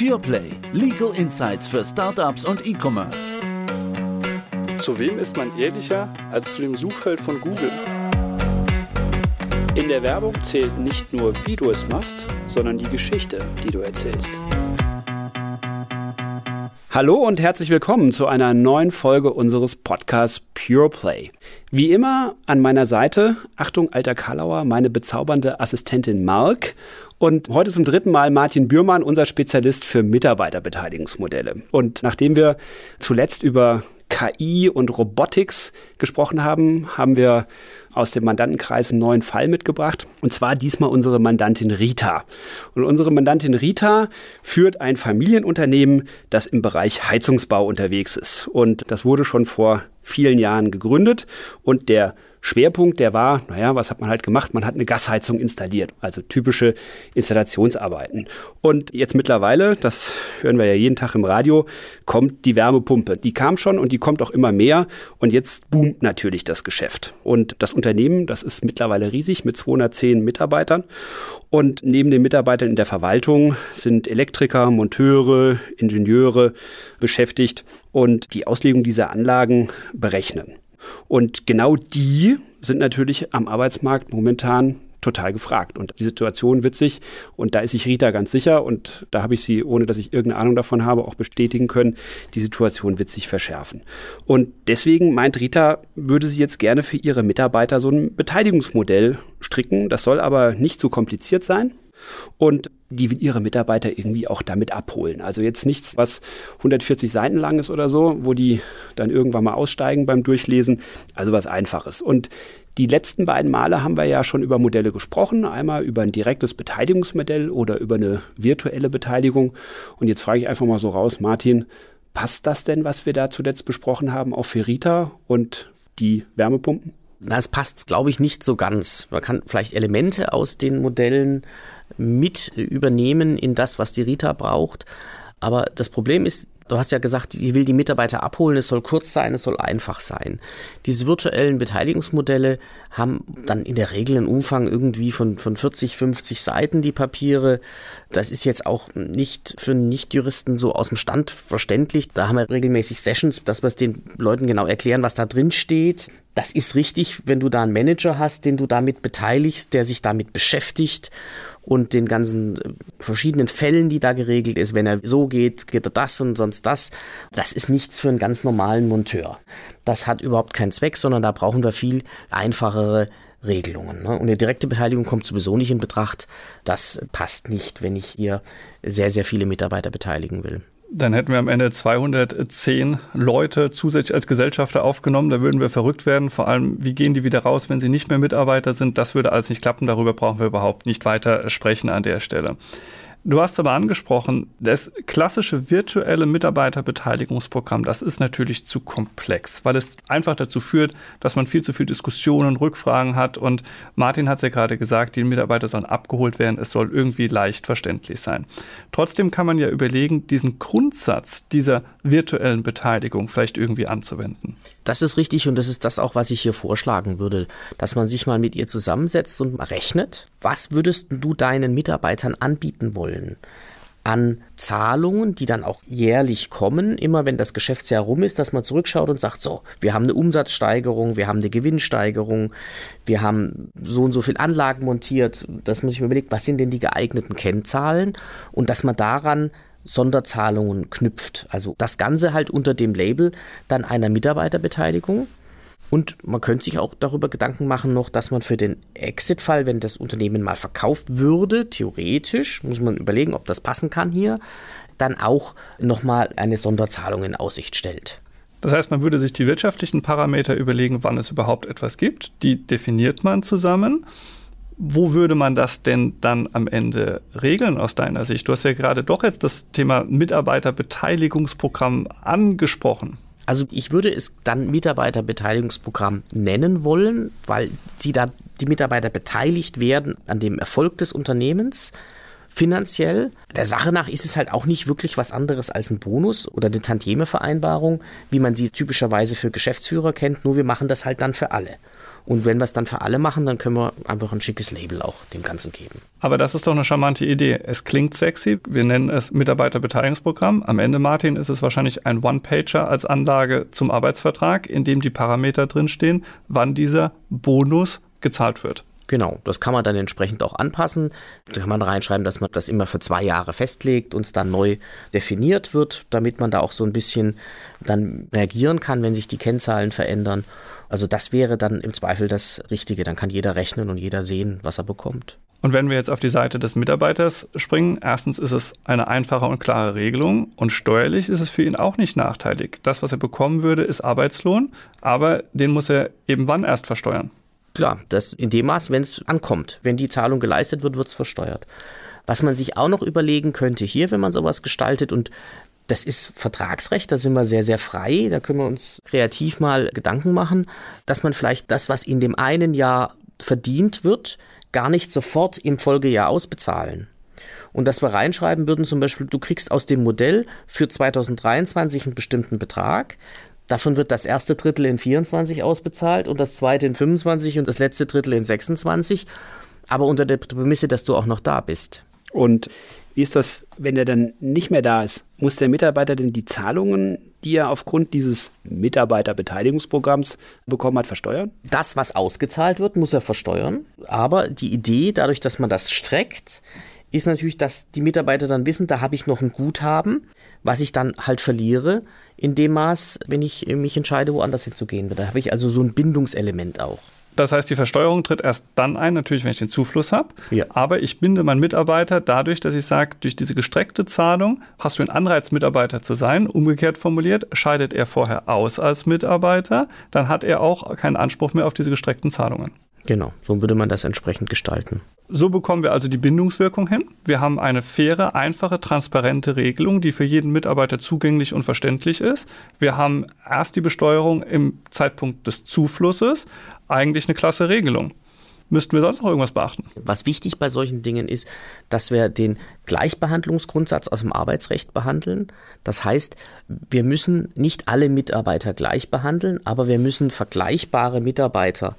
PurePlay. Legal Insights für Startups und E-Commerce. Zu wem ist man ehrlicher als zu dem Suchfeld von Google? In der Werbung zählt nicht nur, wie du es machst, sondern die Geschichte, die du erzählst. Hallo und herzlich willkommen zu einer neuen Folge unseres Podcasts Pure Play. Wie immer an meiner Seite, Achtung, alter Karlauer, meine bezaubernde Assistentin Mark und heute zum dritten Mal Martin Bührmann, unser Spezialist für Mitarbeiterbeteiligungsmodelle. Und nachdem wir zuletzt über KI und Robotics gesprochen haben, haben wir aus dem Mandantenkreis einen neuen Fall mitgebracht. Und zwar diesmal unsere Mandantin Rita. Und unsere Mandantin Rita führt ein Familienunternehmen, das im Bereich Heizungsbau unterwegs ist. Und das wurde schon vor vielen Jahren gegründet. Und der Schwerpunkt, der war, naja, was hat man halt gemacht? Man hat eine Gasheizung installiert, also typische Installationsarbeiten. Und jetzt mittlerweile, das hören wir ja jeden Tag im Radio, kommt die Wärmepumpe. Die kam schon und die kommt auch immer mehr. Und jetzt boomt natürlich das Geschäft. Und das Unternehmen, das ist mittlerweile riesig mit 210 Mitarbeitern. Und neben den Mitarbeitern in der Verwaltung sind Elektriker, Monteure, Ingenieure beschäftigt und die Auslegung dieser Anlagen berechnen. Und genau die sind natürlich am Arbeitsmarkt momentan total gefragt. Und die Situation wird sich, und da ist sich Rita ganz sicher, und da habe ich sie, ohne dass ich irgendeine Ahnung davon habe, auch bestätigen können, die Situation wird sich verschärfen. Und deswegen meint Rita, würde sie jetzt gerne für ihre Mitarbeiter so ein Beteiligungsmodell stricken. Das soll aber nicht zu kompliziert sein. Und die ihre Mitarbeiter irgendwie auch damit abholen. Also jetzt nichts, was 140 Seiten lang ist oder so, wo die dann irgendwann mal aussteigen beim Durchlesen. Also was Einfaches. Und die letzten beiden Male haben wir ja schon über Modelle gesprochen. Einmal über ein direktes Beteiligungsmodell oder über eine virtuelle Beteiligung. Und jetzt frage ich einfach mal so raus, Martin, passt das denn, was wir da zuletzt besprochen haben, auf Ferrita und die Wärmepumpen? Na, es passt, glaube ich, nicht so ganz. Man kann vielleicht Elemente aus den Modellen mit übernehmen in das, was die Rita braucht. Aber das Problem ist, du hast ja gesagt, ich will die Mitarbeiter abholen, es soll kurz sein, es soll einfach sein. Diese virtuellen Beteiligungsmodelle haben dann in der Regel einen Umfang irgendwie von, von 40, 50 Seiten, die Papiere. Das ist jetzt auch nicht für Nichtjuristen so aus dem Stand verständlich. Da haben wir regelmäßig Sessions, dass wir es den Leuten genau erklären, was da drin steht. Das ist richtig, wenn du da einen Manager hast, den du damit beteiligst, der sich damit beschäftigt und den ganzen äh, verschiedenen Fällen, die da geregelt ist. Wenn er so geht, geht er das und sonst das. Das ist nichts für einen ganz normalen Monteur. Das hat überhaupt keinen Zweck, sondern da brauchen wir viel einfachere Regelungen. Ne? Und eine direkte Beteiligung kommt sowieso nicht in Betracht. Das passt nicht, wenn ich hier sehr, sehr viele Mitarbeiter beteiligen will. Dann hätten wir am Ende 210 Leute zusätzlich als Gesellschafter aufgenommen. Da würden wir verrückt werden. Vor allem, wie gehen die wieder raus, wenn sie nicht mehr Mitarbeiter sind? Das würde alles nicht klappen. Darüber brauchen wir überhaupt nicht weiter sprechen an der Stelle. Du hast aber angesprochen, das klassische virtuelle Mitarbeiterbeteiligungsprogramm, das ist natürlich zu komplex, weil es einfach dazu führt, dass man viel zu viel Diskussionen, Rückfragen hat. Und Martin hat es ja gerade gesagt, die Mitarbeiter sollen abgeholt werden, es soll irgendwie leicht verständlich sein. Trotzdem kann man ja überlegen, diesen Grundsatz dieser virtuellen Beteiligung vielleicht irgendwie anzuwenden. Das ist richtig und das ist das auch, was ich hier vorschlagen würde, dass man sich mal mit ihr zusammensetzt und rechnet, was würdest du deinen Mitarbeitern anbieten wollen? an Zahlungen, die dann auch jährlich kommen, immer wenn das Geschäftsjahr rum ist, dass man zurückschaut und sagt, so, wir haben eine Umsatzsteigerung, wir haben eine Gewinnsteigerung, wir haben so und so viel Anlagen montiert, dass man sich überlegt, was sind denn die geeigneten Kennzahlen und dass man daran Sonderzahlungen knüpft. Also das Ganze halt unter dem Label dann einer Mitarbeiterbeteiligung. Und man könnte sich auch darüber Gedanken machen noch, dass man für den Exit-Fall, wenn das Unternehmen mal verkauft würde, theoretisch, muss man überlegen, ob das passen kann hier, dann auch nochmal eine Sonderzahlung in Aussicht stellt. Das heißt, man würde sich die wirtschaftlichen Parameter überlegen, wann es überhaupt etwas gibt. Die definiert man zusammen. Wo würde man das denn dann am Ende regeln aus deiner Sicht? Du hast ja gerade doch jetzt das Thema Mitarbeiterbeteiligungsprogramm angesprochen. Also ich würde es dann Mitarbeiterbeteiligungsprogramm nennen wollen, weil sie da die Mitarbeiter beteiligt werden an dem Erfolg des Unternehmens finanziell. Der Sache nach ist es halt auch nicht wirklich was anderes als ein Bonus oder eine Tantieme-Vereinbarung, wie man sie typischerweise für Geschäftsführer kennt, nur wir machen das halt dann für alle. Und wenn wir es dann für alle machen, dann können wir einfach ein schickes Label auch dem Ganzen geben. Aber das ist doch eine charmante Idee. Es klingt sexy. Wir nennen es Mitarbeiterbeteiligungsprogramm. Am Ende, Martin, ist es wahrscheinlich ein One-Pager als Anlage zum Arbeitsvertrag, in dem die Parameter drinstehen, wann dieser Bonus gezahlt wird. Genau, das kann man dann entsprechend auch anpassen. Da kann man reinschreiben, dass man das immer für zwei Jahre festlegt und es dann neu definiert wird, damit man da auch so ein bisschen dann reagieren kann, wenn sich die Kennzahlen verändern. Also das wäre dann im Zweifel das Richtige. Dann kann jeder rechnen und jeder sehen, was er bekommt. Und wenn wir jetzt auf die Seite des Mitarbeiters springen, erstens ist es eine einfache und klare Regelung und steuerlich ist es für ihn auch nicht nachteilig. Das, was er bekommen würde, ist Arbeitslohn, aber den muss er eben wann erst versteuern? Klar, das in dem Maß, wenn es ankommt. Wenn die Zahlung geleistet wird, wird es versteuert. Was man sich auch noch überlegen könnte hier, wenn man sowas gestaltet und das ist Vertragsrecht, da sind wir sehr, sehr frei, da können wir uns kreativ mal Gedanken machen, dass man vielleicht das, was in dem einen Jahr verdient wird, gar nicht sofort im Folgejahr ausbezahlen. Und dass wir reinschreiben würden, zum Beispiel, du kriegst aus dem Modell für 2023 einen bestimmten Betrag, Davon wird das erste Drittel in 24 ausbezahlt und das zweite in 25 und das letzte Drittel in 26. Aber unter der Prämisse, dass du auch noch da bist. Und wie ist das, wenn er dann nicht mehr da ist? Muss der Mitarbeiter denn die Zahlungen, die er aufgrund dieses Mitarbeiterbeteiligungsprogramms bekommen hat, versteuern? Das, was ausgezahlt wird, muss er versteuern. Aber die Idee, dadurch, dass man das streckt, ist natürlich, dass die Mitarbeiter dann wissen, da habe ich noch ein Guthaben, was ich dann halt verliere, in dem Maß, wenn ich mich entscheide, woanders hinzugehen. Da habe ich also so ein Bindungselement auch. Das heißt, die Versteuerung tritt erst dann ein, natürlich, wenn ich den Zufluss habe. Ja. Aber ich binde meinen Mitarbeiter dadurch, dass ich sage, durch diese gestreckte Zahlung hast du einen Anreiz, Mitarbeiter zu sein. Umgekehrt formuliert, scheidet er vorher aus als Mitarbeiter, dann hat er auch keinen Anspruch mehr auf diese gestreckten Zahlungen. Genau, so würde man das entsprechend gestalten. So bekommen wir also die Bindungswirkung hin. Wir haben eine faire, einfache, transparente Regelung, die für jeden Mitarbeiter zugänglich und verständlich ist. Wir haben erst die Besteuerung im Zeitpunkt des Zuflusses. Eigentlich eine klasse Regelung. Müssten wir sonst noch irgendwas beachten? Was wichtig bei solchen Dingen ist, dass wir den Gleichbehandlungsgrundsatz aus dem Arbeitsrecht behandeln. Das heißt, wir müssen nicht alle Mitarbeiter gleich behandeln, aber wir müssen vergleichbare Mitarbeiter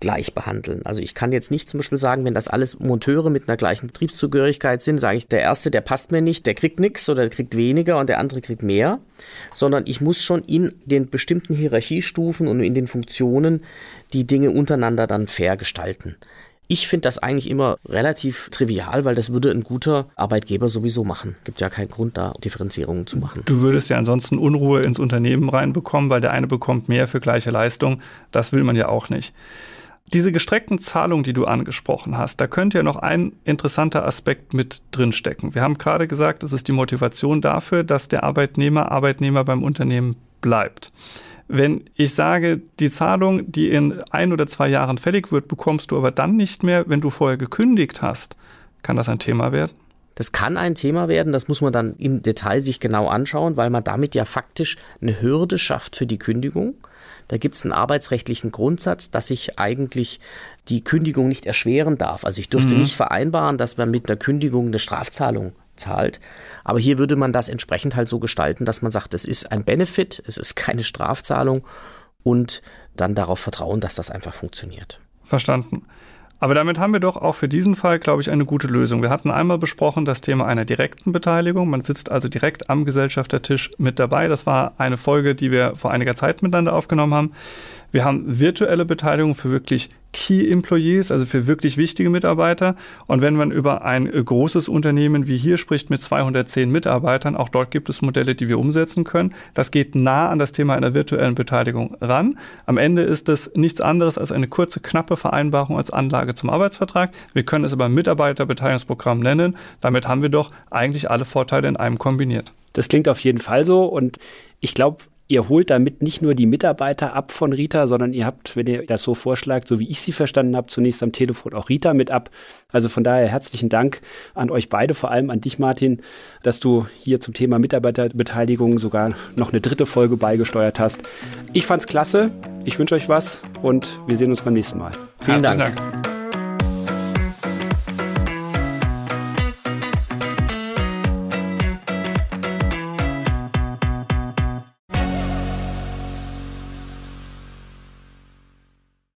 gleich behandeln. Also ich kann jetzt nicht zum Beispiel sagen, wenn das alles Monteure mit einer gleichen Betriebszugehörigkeit sind, sage ich, der erste, der passt mir nicht, der kriegt nichts oder der kriegt weniger und der andere kriegt mehr, sondern ich muss schon in den bestimmten Hierarchiestufen und in den Funktionen die Dinge untereinander dann fair gestalten. Ich finde das eigentlich immer relativ trivial, weil das würde ein guter Arbeitgeber sowieso machen. Gibt ja keinen Grund, da Differenzierungen zu machen. Du würdest ja ansonsten Unruhe ins Unternehmen reinbekommen, weil der eine bekommt mehr für gleiche Leistung. Das will man ja auch nicht. Diese gestreckten Zahlungen, die du angesprochen hast, da könnte ja noch ein interessanter Aspekt mit drinstecken. Wir haben gerade gesagt, es ist die Motivation dafür, dass der Arbeitnehmer Arbeitnehmer beim Unternehmen bleibt. Wenn ich sage, die Zahlung, die in ein oder zwei Jahren fällig wird, bekommst du aber dann nicht mehr, wenn du vorher gekündigt hast, kann das ein Thema werden? Das kann ein Thema werden, das muss man dann im Detail sich genau anschauen, weil man damit ja faktisch eine Hürde schafft für die Kündigung. Da gibt es einen arbeitsrechtlichen Grundsatz, dass ich eigentlich die Kündigung nicht erschweren darf. Also ich dürfte mhm. nicht vereinbaren, dass man mit einer Kündigung eine Strafzahlung zahlt. Aber hier würde man das entsprechend halt so gestalten, dass man sagt, es ist ein Benefit, es ist keine Strafzahlung und dann darauf vertrauen, dass das einfach funktioniert. Verstanden. Aber damit haben wir doch auch für diesen Fall, glaube ich, eine gute Lösung. Wir hatten einmal besprochen das Thema einer direkten Beteiligung. Man sitzt also direkt am Gesellschaftertisch mit dabei. Das war eine Folge, die wir vor einiger Zeit miteinander aufgenommen haben. Wir haben virtuelle Beteiligung für wirklich Key Employees, also für wirklich wichtige Mitarbeiter. Und wenn man über ein großes Unternehmen wie hier spricht mit 210 Mitarbeitern, auch dort gibt es Modelle, die wir umsetzen können. Das geht nah an das Thema einer virtuellen Beteiligung ran. Am Ende ist es nichts anderes als eine kurze, knappe Vereinbarung als Anlage zum Arbeitsvertrag. Wir können es aber Mitarbeiterbeteiligungsprogramm nennen. Damit haben wir doch eigentlich alle Vorteile in einem kombiniert. Das klingt auf jeden Fall so und ich glaube, ihr holt damit nicht nur die Mitarbeiter ab von Rita, sondern ihr habt, wenn ihr das so vorschlagt, so wie ich sie verstanden habe, zunächst am Telefon auch Rita mit ab. Also von daher herzlichen Dank an euch beide, vor allem an dich, Martin, dass du hier zum Thema Mitarbeiterbeteiligung sogar noch eine dritte Folge beigesteuert hast. Ich fand's klasse. Ich wünsche euch was und wir sehen uns beim nächsten Mal. Vielen Dank. Dank.